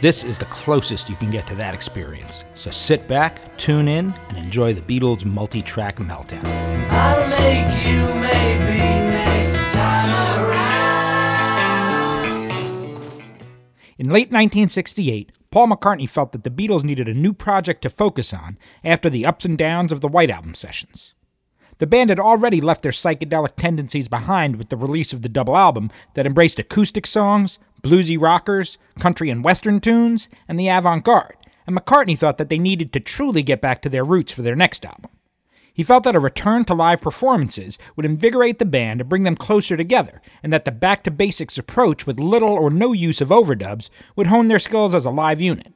This is the closest you can get to that experience. So sit back, tune in, and enjoy the Beatles multi track meltdown. I'll make you maybe next time around. In late 1968, Paul McCartney felt that the Beatles needed a new project to focus on after the ups and downs of the White Album sessions. The band had already left their psychedelic tendencies behind with the release of the double album that embraced acoustic songs, bluesy rockers, country and western tunes, and the avant garde, and McCartney thought that they needed to truly get back to their roots for their next album. He felt that a return to live performances would invigorate the band and bring them closer together, and that the back to basics approach with little or no use of overdubs would hone their skills as a live unit.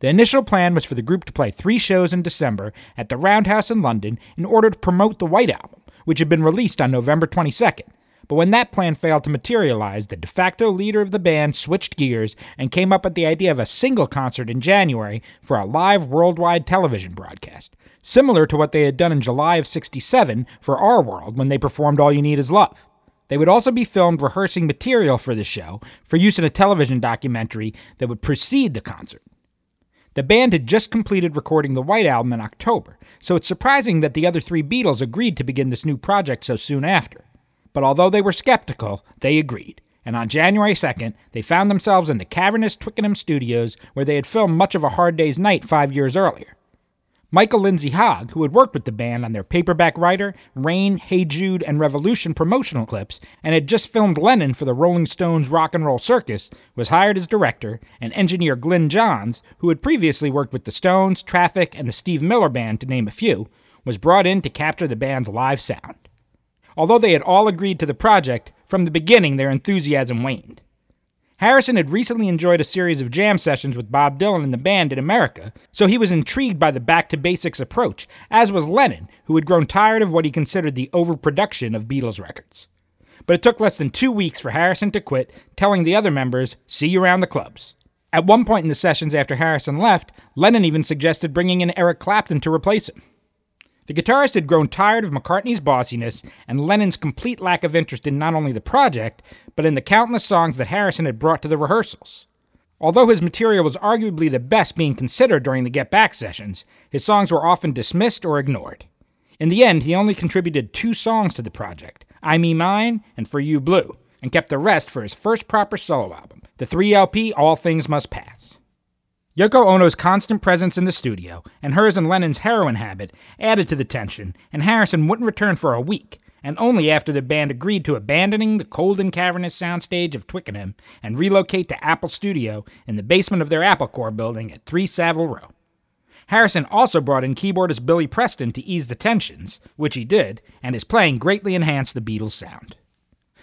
The initial plan was for the group to play three shows in December at the Roundhouse in London in order to promote the White Album, which had been released on November 22nd, but when that plan failed to materialize, the de facto leader of the band switched gears and came up with the idea of a single concert in January for a live worldwide television broadcast, similar to what they had done in July of 67 for Our World when they performed All You Need Is Love. They would also be filmed rehearsing material for the show for use in a television documentary that would precede the concert. The band had just completed recording the White Album in October, so it's surprising that the other three Beatles agreed to begin this new project so soon after. But although they were skeptical, they agreed. And on January 2nd, they found themselves in the cavernous Twickenham studios where they had filmed much of A Hard Day's Night five years earlier. Michael Lindsay Hogg, who had worked with the band on their Paperback Writer, Rain, Hey Jude, and Revolution promotional clips, and had just filmed Lennon for the Rolling Stones Rock and Roll Circus, was hired as director, and engineer Glyn Johns, who had previously worked with the Stones, Traffic, and the Steve Miller Band, to name a few, was brought in to capture the band's live sound. Although they had all agreed to the project, from the beginning their enthusiasm waned. Harrison had recently enjoyed a series of jam sessions with Bob Dylan and the band in America, so he was intrigued by the back to basics approach, as was Lennon, who had grown tired of what he considered the overproduction of Beatles records. But it took less than two weeks for Harrison to quit, telling the other members, See you around the clubs. At one point in the sessions after Harrison left, Lennon even suggested bringing in Eric Clapton to replace him. The guitarist had grown tired of McCartney's bossiness and Lennon's complete lack of interest in not only the project, but in the countless songs that Harrison had brought to the rehearsals. Although his material was arguably the best being considered during the Get Back sessions, his songs were often dismissed or ignored. In the end, he only contributed two songs to the project I Me Mine and For You Blue, and kept the rest for his first proper solo album, the 3 LP All Things Must Pass. Yoko Ono's constant presence in the studio and hers and Lennon's heroin habit added to the tension, and Harrison wouldn't return for a week, and only after the band agreed to abandoning the cold and cavernous soundstage of Twickenham and relocate to Apple Studio in the basement of their Apple Corps building at 3 Savile Row. Harrison also brought in keyboardist Billy Preston to ease the tensions, which he did, and his playing greatly enhanced the Beatles' sound.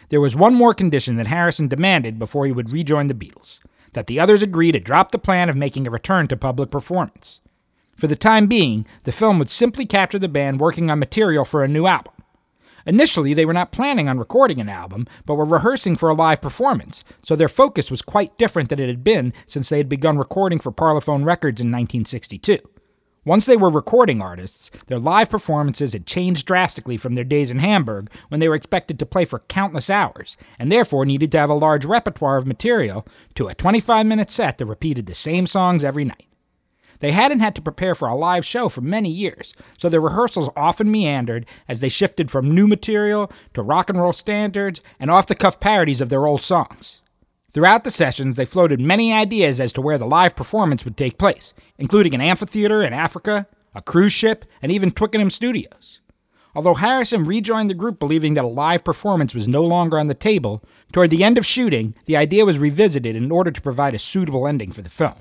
There was one more condition that Harrison demanded before he would rejoin the Beatles that the others agree to drop the plan of making a return to public performance. For the time being, the film would simply capture the band working on material for a new album. Initially, they were not planning on recording an album, but were rehearsing for a live performance, so their focus was quite different than it had been since they had begun recording for Parlophone Records in 1962. Once they were recording artists, their live performances had changed drastically from their days in Hamburg when they were expected to play for countless hours, and therefore needed to have a large repertoire of material, to a 25 minute set that repeated the same songs every night. They hadn't had to prepare for a live show for many years, so their rehearsals often meandered as they shifted from new material to rock and roll standards and off the cuff parodies of their old songs. Throughout the sessions, they floated many ideas as to where the live performance would take place, including an amphitheater in Africa, a cruise ship, and even Twickenham Studios. Although Harrison rejoined the group believing that a live performance was no longer on the table, toward the end of shooting, the idea was revisited in order to provide a suitable ending for the film.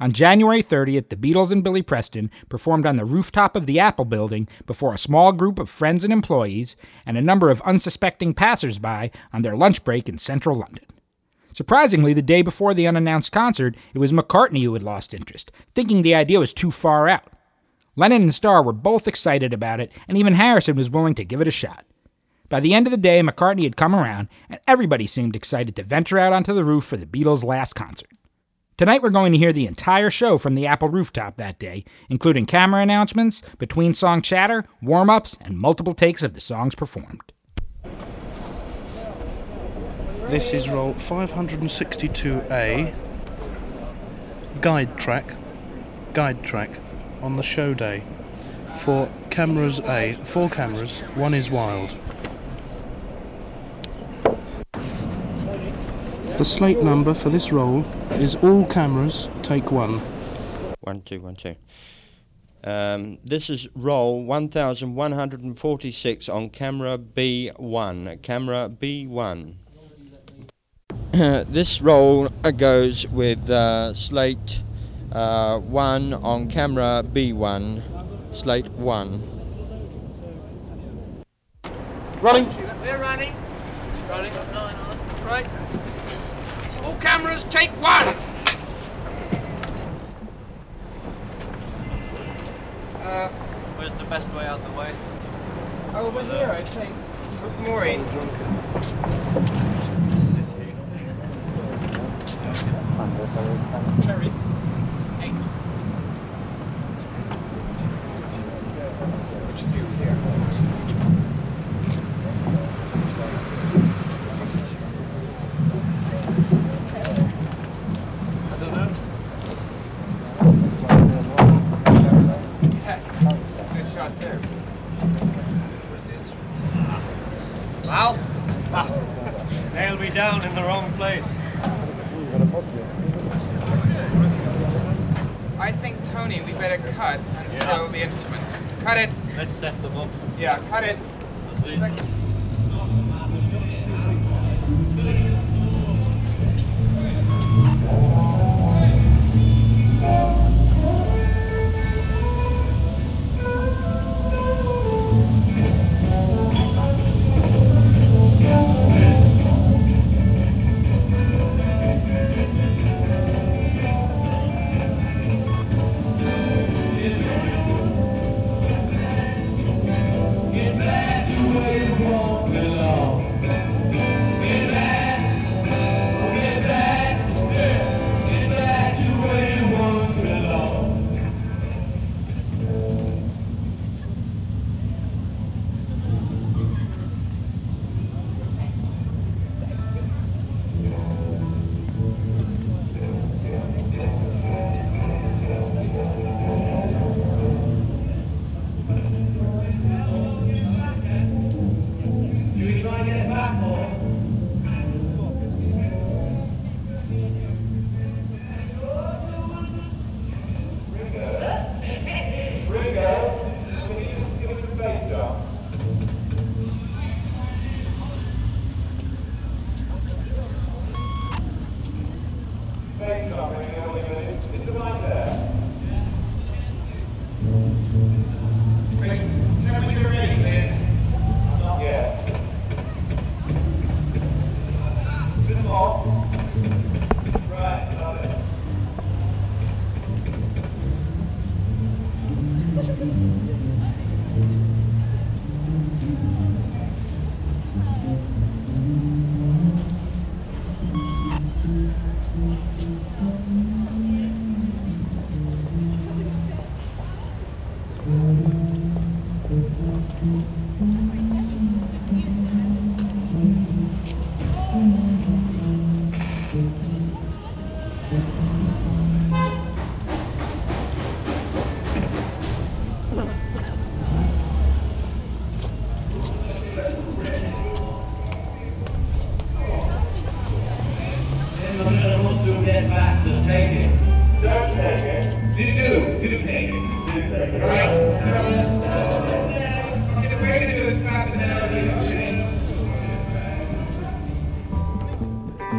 On January 30th, the Beatles and Billy Preston performed on the rooftop of the Apple building before a small group of friends and employees and a number of unsuspecting passersby on their lunch break in central London. Surprisingly, the day before the unannounced concert, it was McCartney who had lost interest, thinking the idea was too far out. Lennon and Starr were both excited about it, and even Harrison was willing to give it a shot. By the end of the day, McCartney had come around, and everybody seemed excited to venture out onto the roof for the Beatles' last concert. Tonight, we're going to hear the entire show from the Apple rooftop that day, including camera announcements, between song chatter, warm ups, and multiple takes of the songs performed. This is roll 562A. Guide track. Guide track on the show day. For cameras A, four cameras, one is wild. The slate number for this roll is all cameras, take one. One, two, one, two. Um, this is roll 1146 on camera B1. Camera B1. this roll uh, goes with uh, slate uh, 1 on camera B1. Slate 1. Running! We're running. Running up nine. Right. All cameras, take one. Uh, where's the best way out the way? Over here, I think. With Maureen. Terry. Hey. Which is you here. Good shot there. Val? They'll be down in the wrong place. I think, Tony, we better cut until the instruments. Cut it. Let's set them up. Yeah, cut it.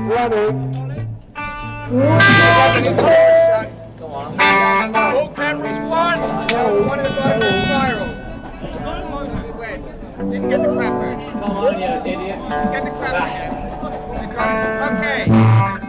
Come on. All cameras, one! In the bottom of the spiral. Didn't get the clapper. Come on, you idiot. Get the clapper yet. The Got it. Okay.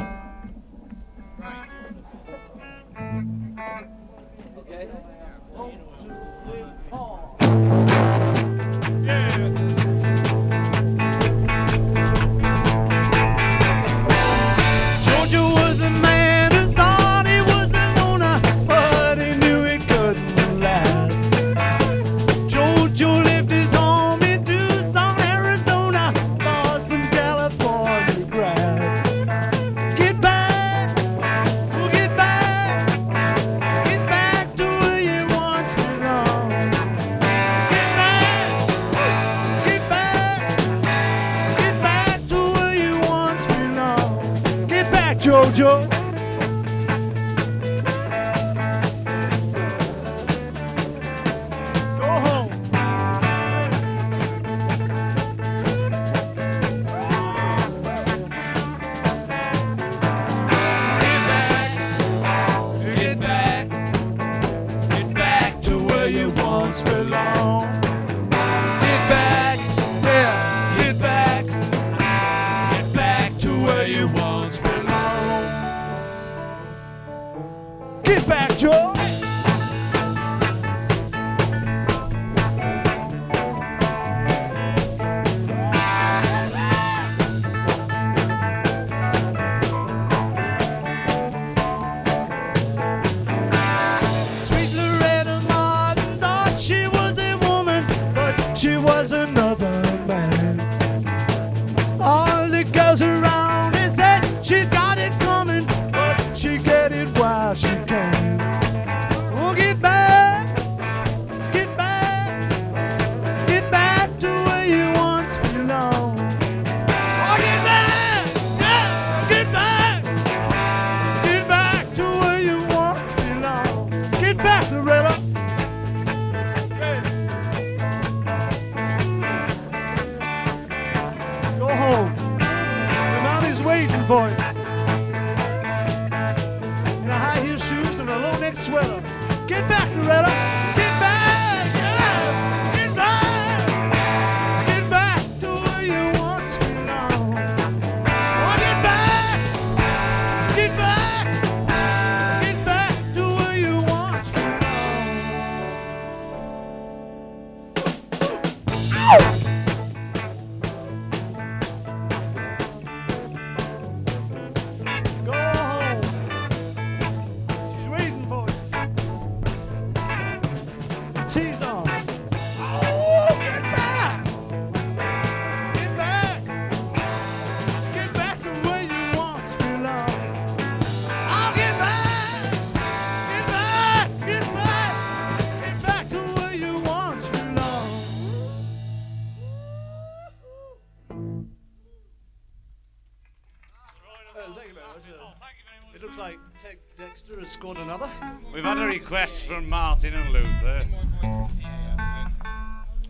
Dexter scored another. We've had a request from Martin and Luther.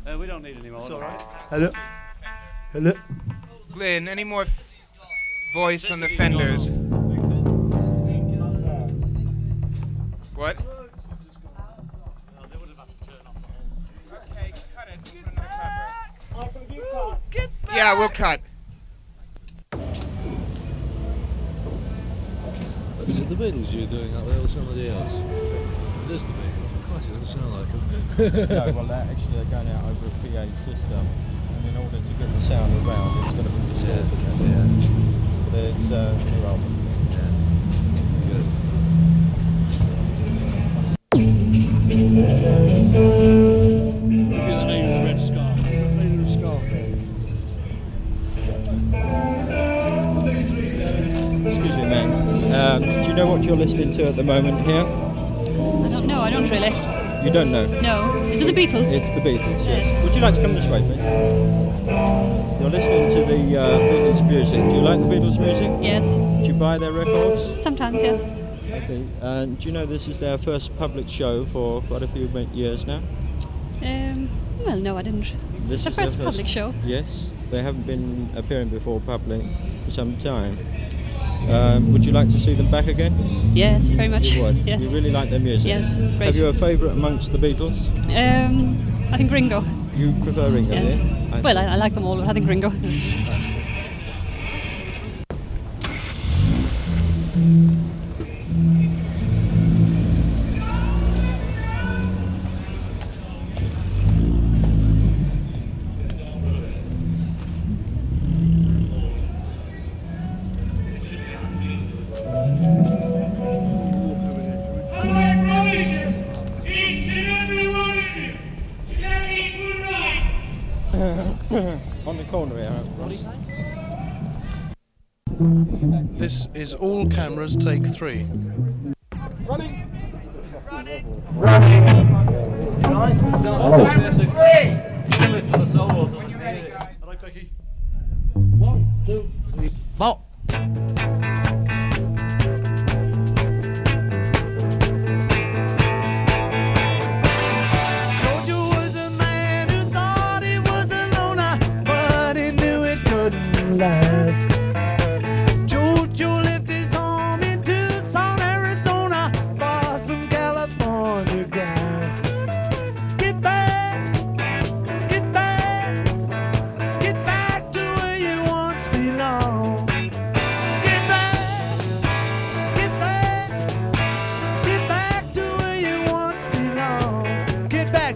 Uh, we don't need any more. It's all right. Hello. Hello. Glyn, any more f- voice on the fenders? What? Yeah, we'll cut. Is it the Beatles you're doing up there or somebody else? It is the Beatles. Christ, it doesn't sound like them. no, well, they're actually they're going out over a PA system, and in order to get the sound around, it's going to be distorted. Yeah. But it's uh, new album. You Um, do you know what you're listening to at the moment here? I don't know, I don't really. You don't know. No. Is it the Beatles? It's the Beatles. Yes. Yes. Would you like to come this way, please? You're listening to the uh, Beatles music. Do you like the Beatles music? Yes. Do you buy their records? Sometimes, yes. I see. And do you know this is their first public show for quite a few years now? Um, well, no, I didn't. This the their first public show. Yes, they haven't been appearing before public for some time. Um, would you like to see them back again? Yes, very much. You would. Yes. You really like their music. Yes, great. Have you a favourite amongst the Beatles? Um, I think Ringo. You prefer Ringo? Yes. yeah? I Well. I, I like them all, but I think Ringo. cameras take three.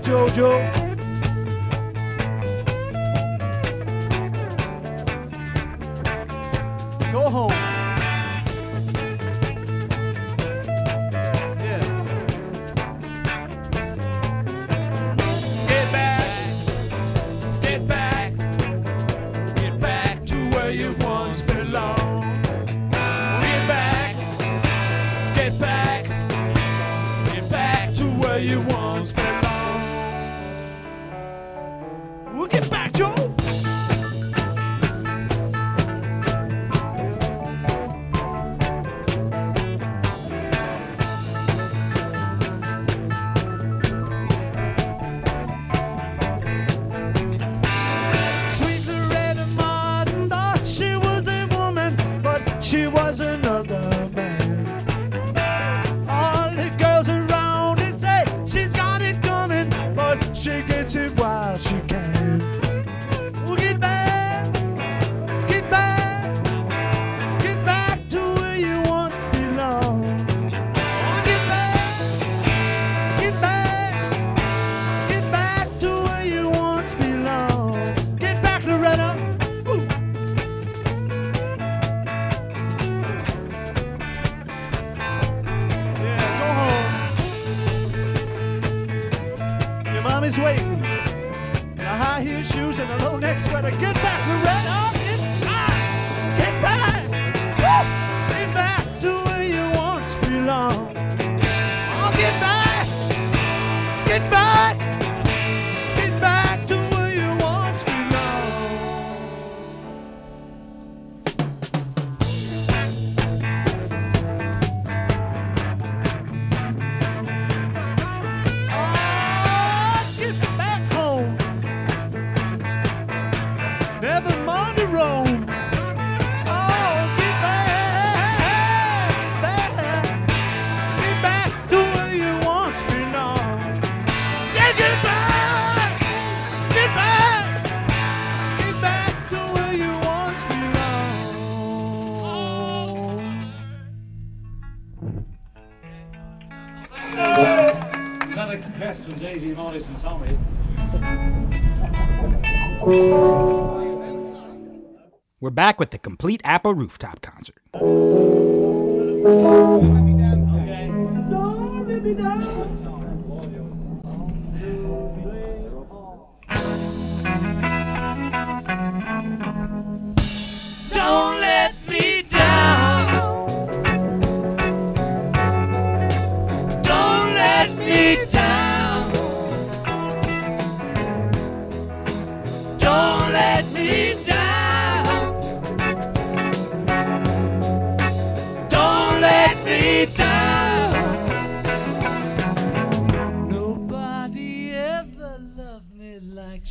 Jojo. back with the complete Apple rooftop concert.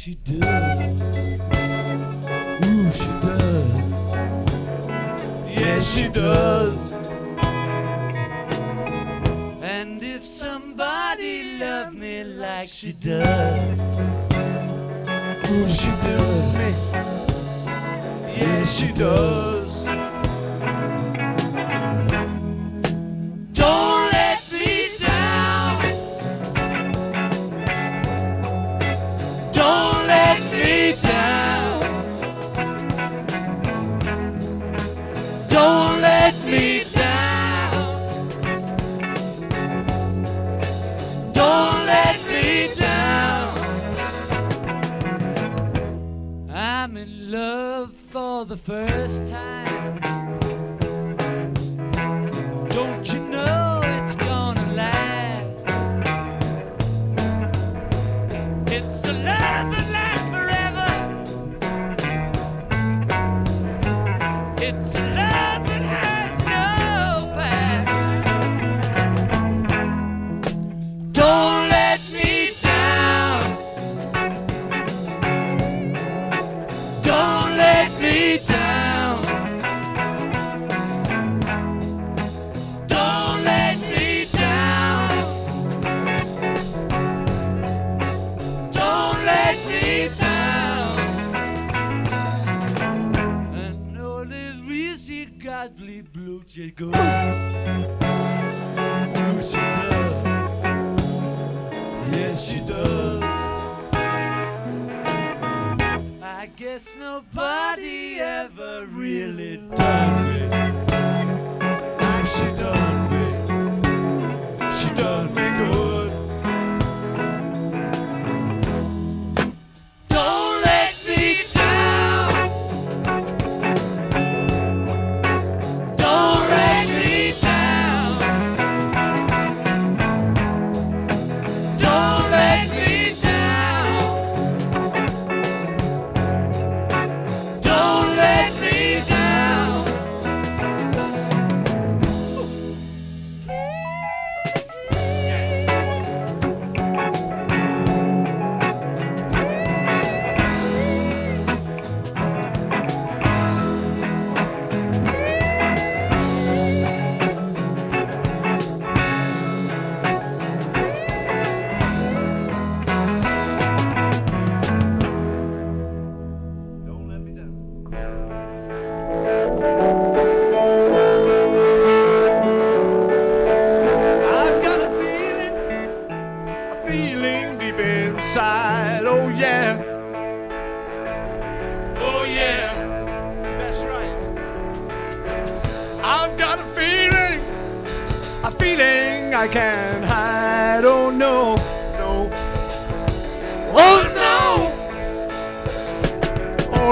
She does. Ooh, she does. Yes, she does. And if somebody loved me like she does, ooh, she does. Yes, she does. the first time. simply blue jay go. Blue she does. Yes, she does. I guess nobody ever really done me like she done me. She done me good.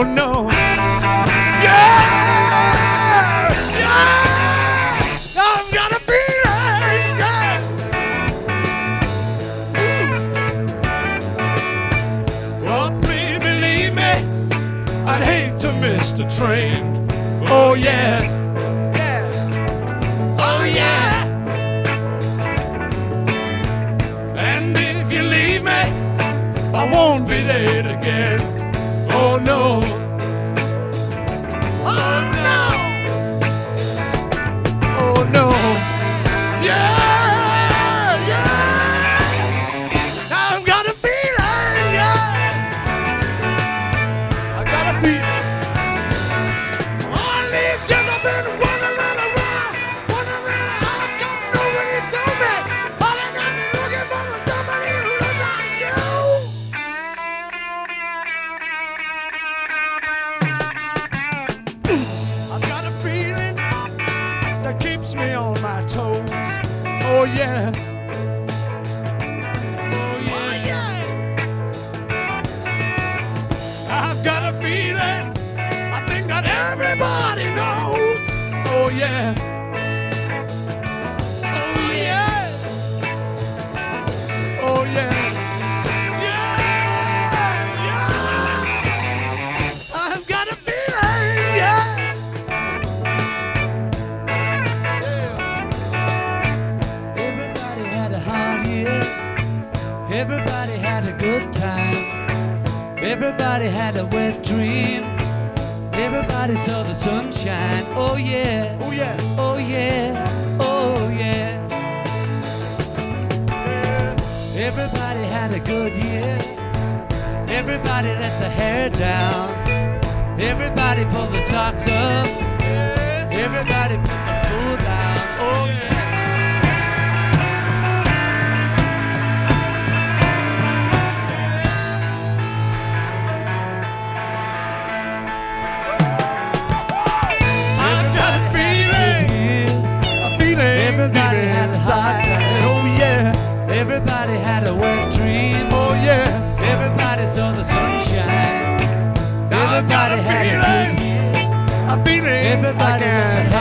Oh, no. Everybody had a good time. Everybody had a wet dream. Everybody saw the sunshine. Oh yeah. Oh yeah. Oh yeah. Oh yeah. Everybody had a good year. Everybody let the hair down. Everybody pulled the socks up. Everybody. Everybody had a good year. Everybody I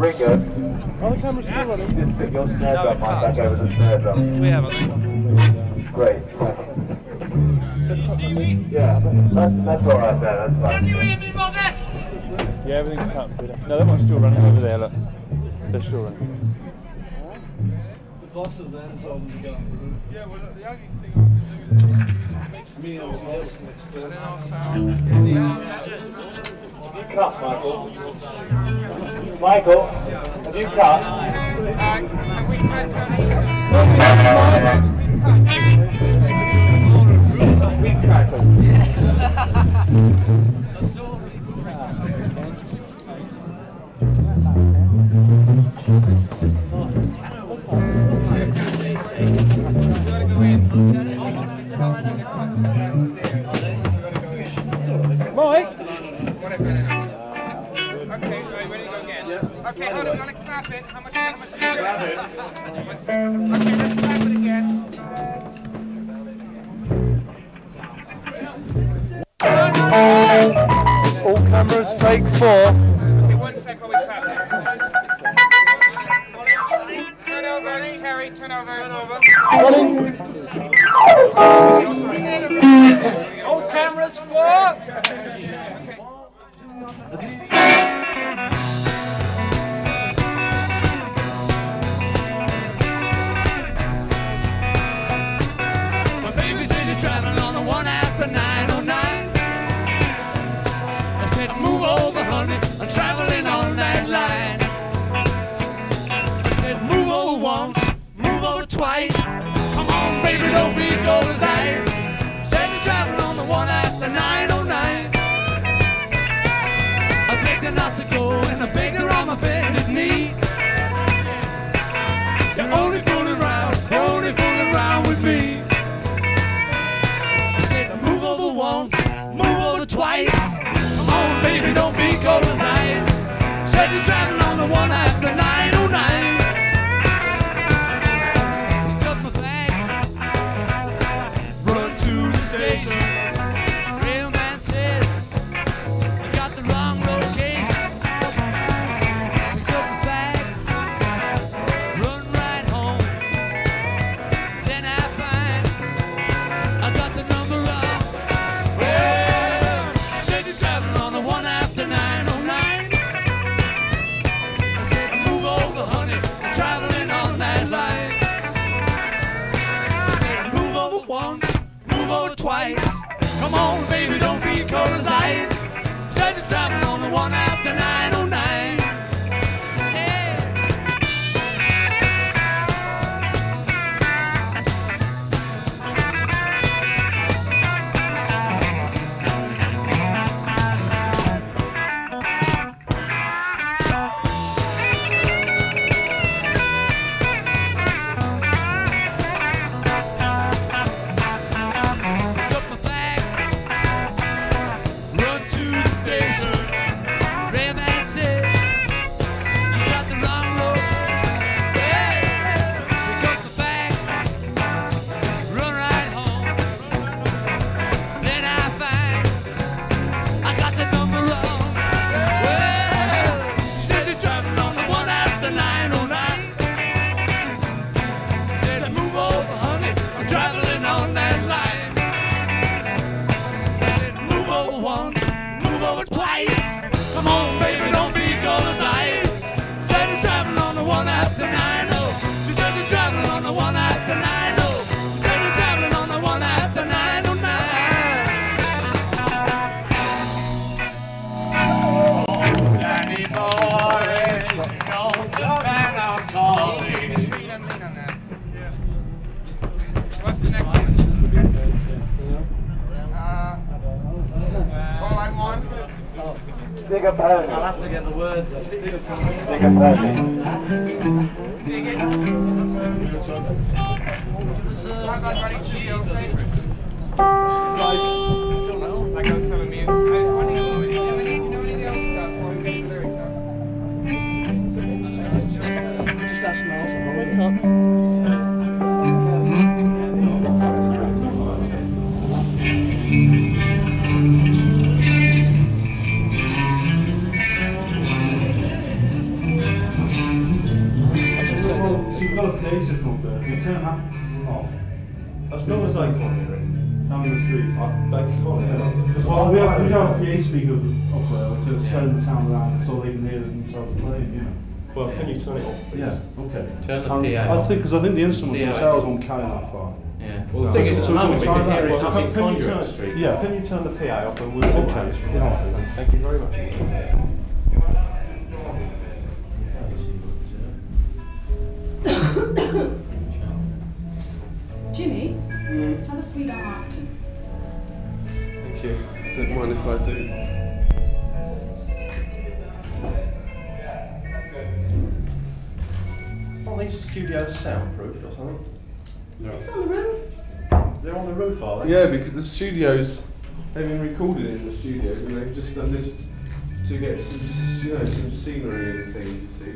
Ringo, Are the cameras still running? just stick your snare drum mic back over the snare drum. We have, that's all right there, that's fine. Yeah, everything's cut. No, that one's still running over there, look. They're still running. The boss of them that is on the gun. Yeah, well, the only thing. Me and the else next door. You cut, Michael. Michael, have you cut? Have we cut We cut. Okay, so ready to go again? Okay, hold on, we're gonna clap it. How much? How much? Clap it. Take four. Okay, one sec while we clap. Turn over, Terry. Turn over. Turn over. All cameras for. On the one after 909. I begged her not to go, and I begged on my bended knee. Only PA speaker up there to spread the sound around so they can hear themselves playing, you know. Well, can you turn it off? please? Yeah, okay. Turn the Um, PA I off. think, because I think the instruments See themselves is. won't carry that far. Yeah. Well, the thing is, at the moment, we try can that. hear it Well, up Can, in can you Conduit turn, Street. Yeah. Can you turn the PA off and we'll Okay, yeah. Thank you very much. I do. Oh, are these studios soundproofed or something? It's on the roof. They're on the roof, are they? Yeah, because the studios, they've been recorded in the studios and they've just done this to get some, you know, some scenery and things, you see.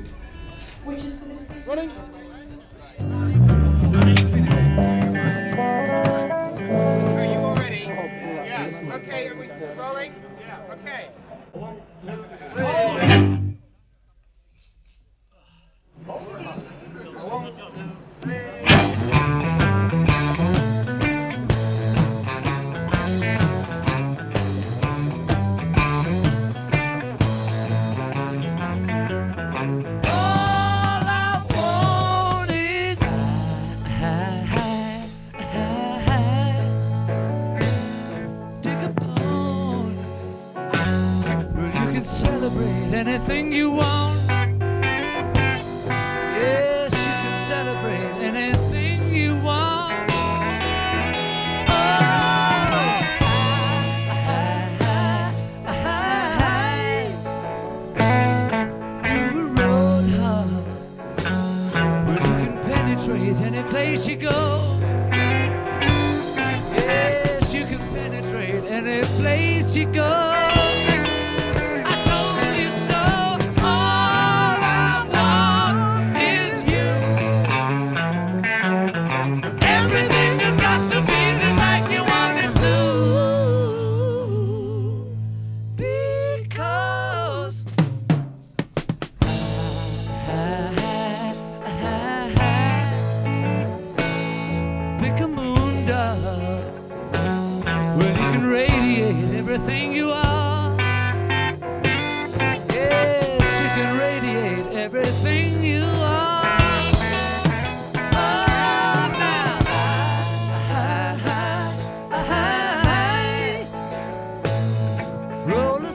Which is for this thing. Running. Are Okay.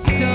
Roll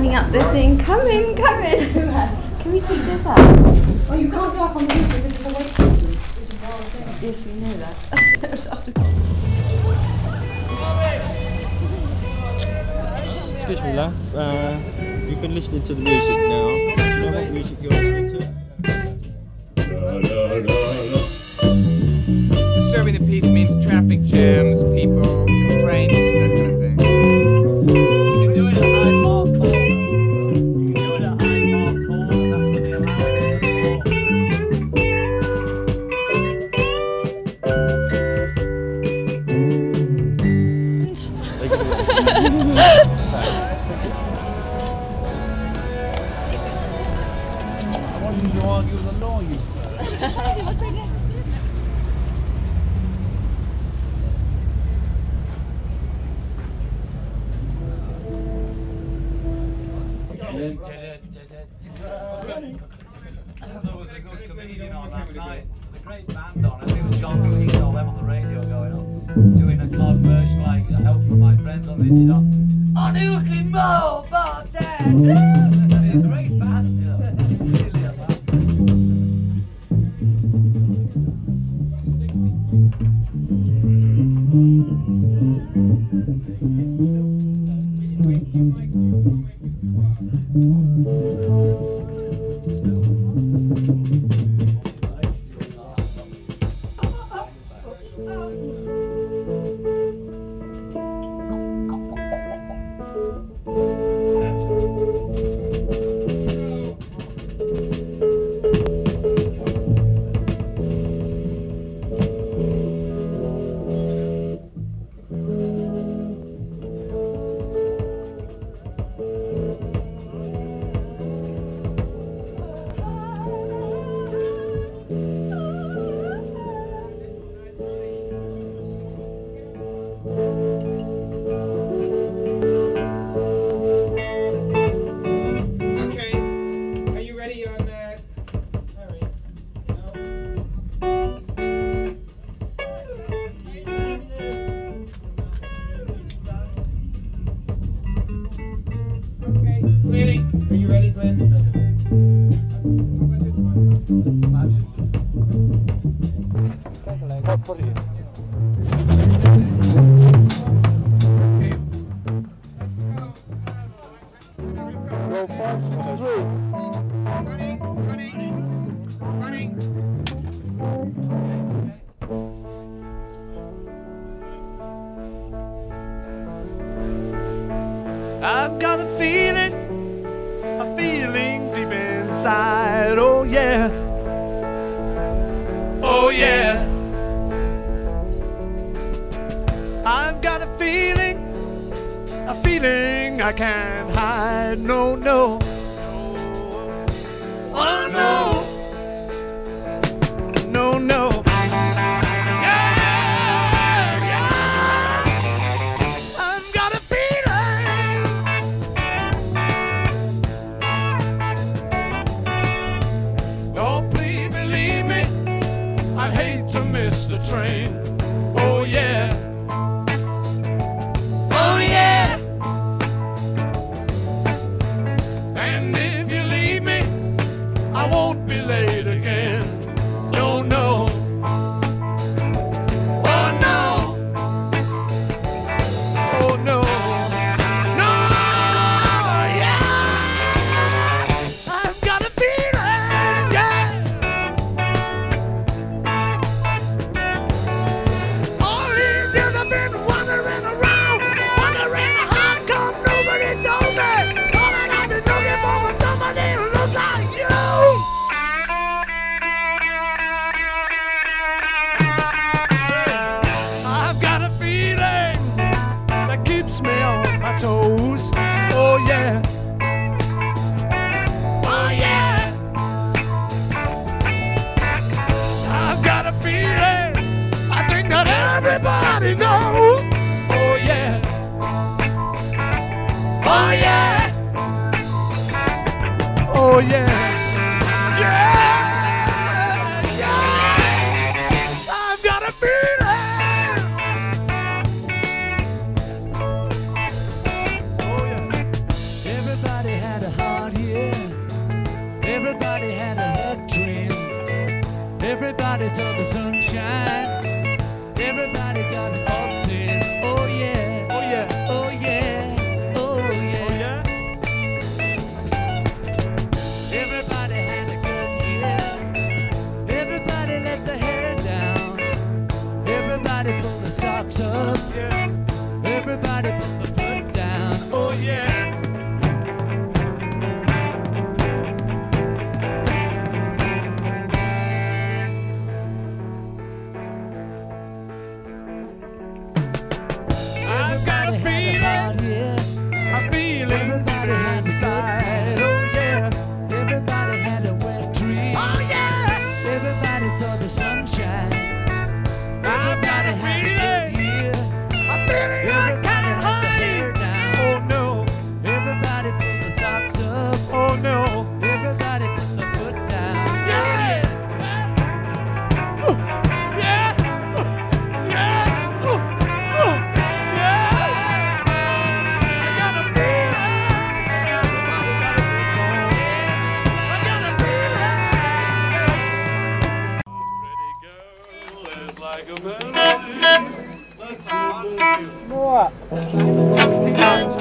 standing up there thing. come in, come in. Can we take this up? Oh, you can't go up on the roof This is the way. This is the whole thing. Yes, we know that. Excuse me, love. Uh, you've been listening to the music now. Do you know what music you're listening to? Disturbing the peace means traffic jams, people. i got a feeling, a feeling I can't hide. No, no. Oh, yeah. You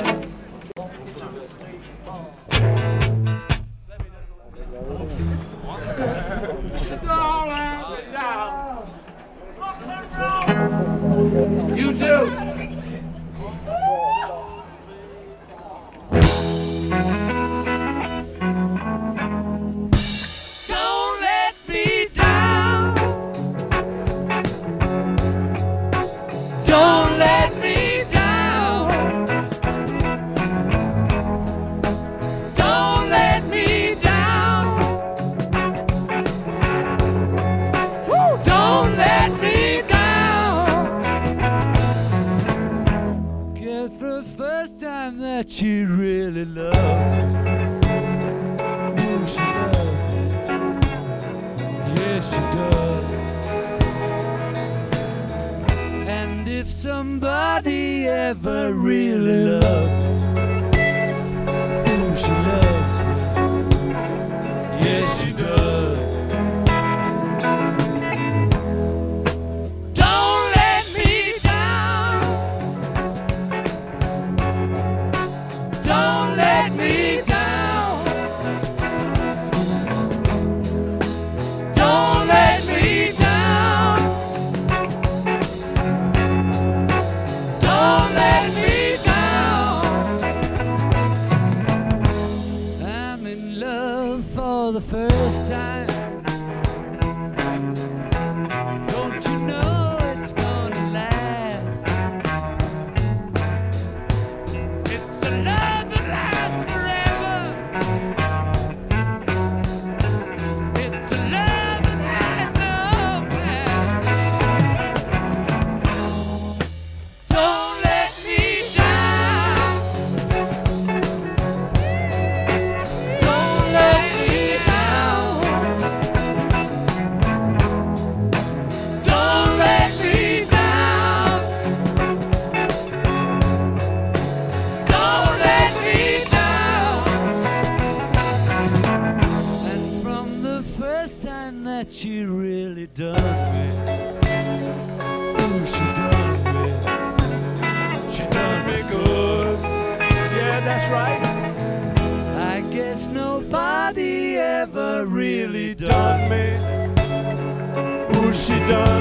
the first time. Done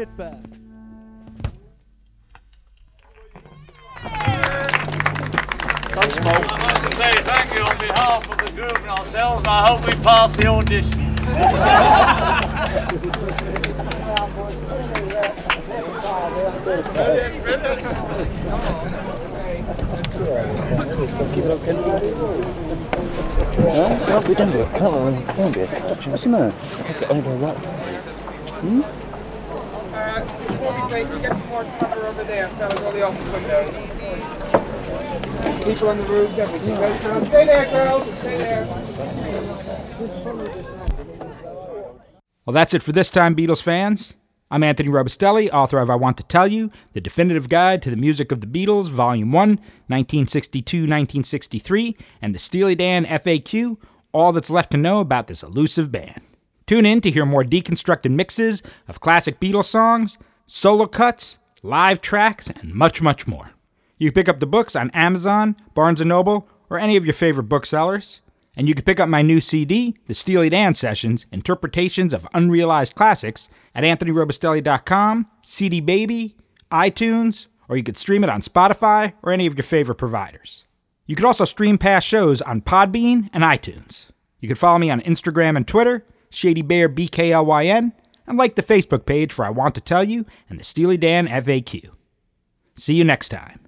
were. Get back. Thanks, Paul. I'd like to say thank you on behalf of the group and ourselves. I hope we pass the audition. Huh? Don't be, don't be, come on, don't be a coach. What's the matter? Take it over that. Hmm? Break, we get some more cover over there, fellas, all the office windows. People on the roofs, everything. Stay there, girls. Stay there. Well, that's it for this time, Beatles fans. I'm Anthony Robustelli, author of I Want to Tell You, The Definitive Guide to the Music of the Beatles, Volume 1, 1962 1963, and the Steely Dan FAQ, all that's left to know about this elusive band. Tune in to hear more deconstructed mixes of classic Beatles songs, solo cuts, live tracks, and much, much more. You can pick up the books on Amazon, Barnes & Noble, or any of your favorite booksellers. And you can pick up my new CD, The Steely Dan Sessions Interpretations of Unrealized Classics, at AnthonyRobustelli.com, CD Baby, iTunes, or you could stream it on Spotify or any of your favorite providers. You could also stream past shows on Podbean and iTunes. You can follow me on Instagram and Twitter, ShadyBearBKLYN, and like the Facebook page for I Want to Tell You and the Steely Dan FAQ. See you next time.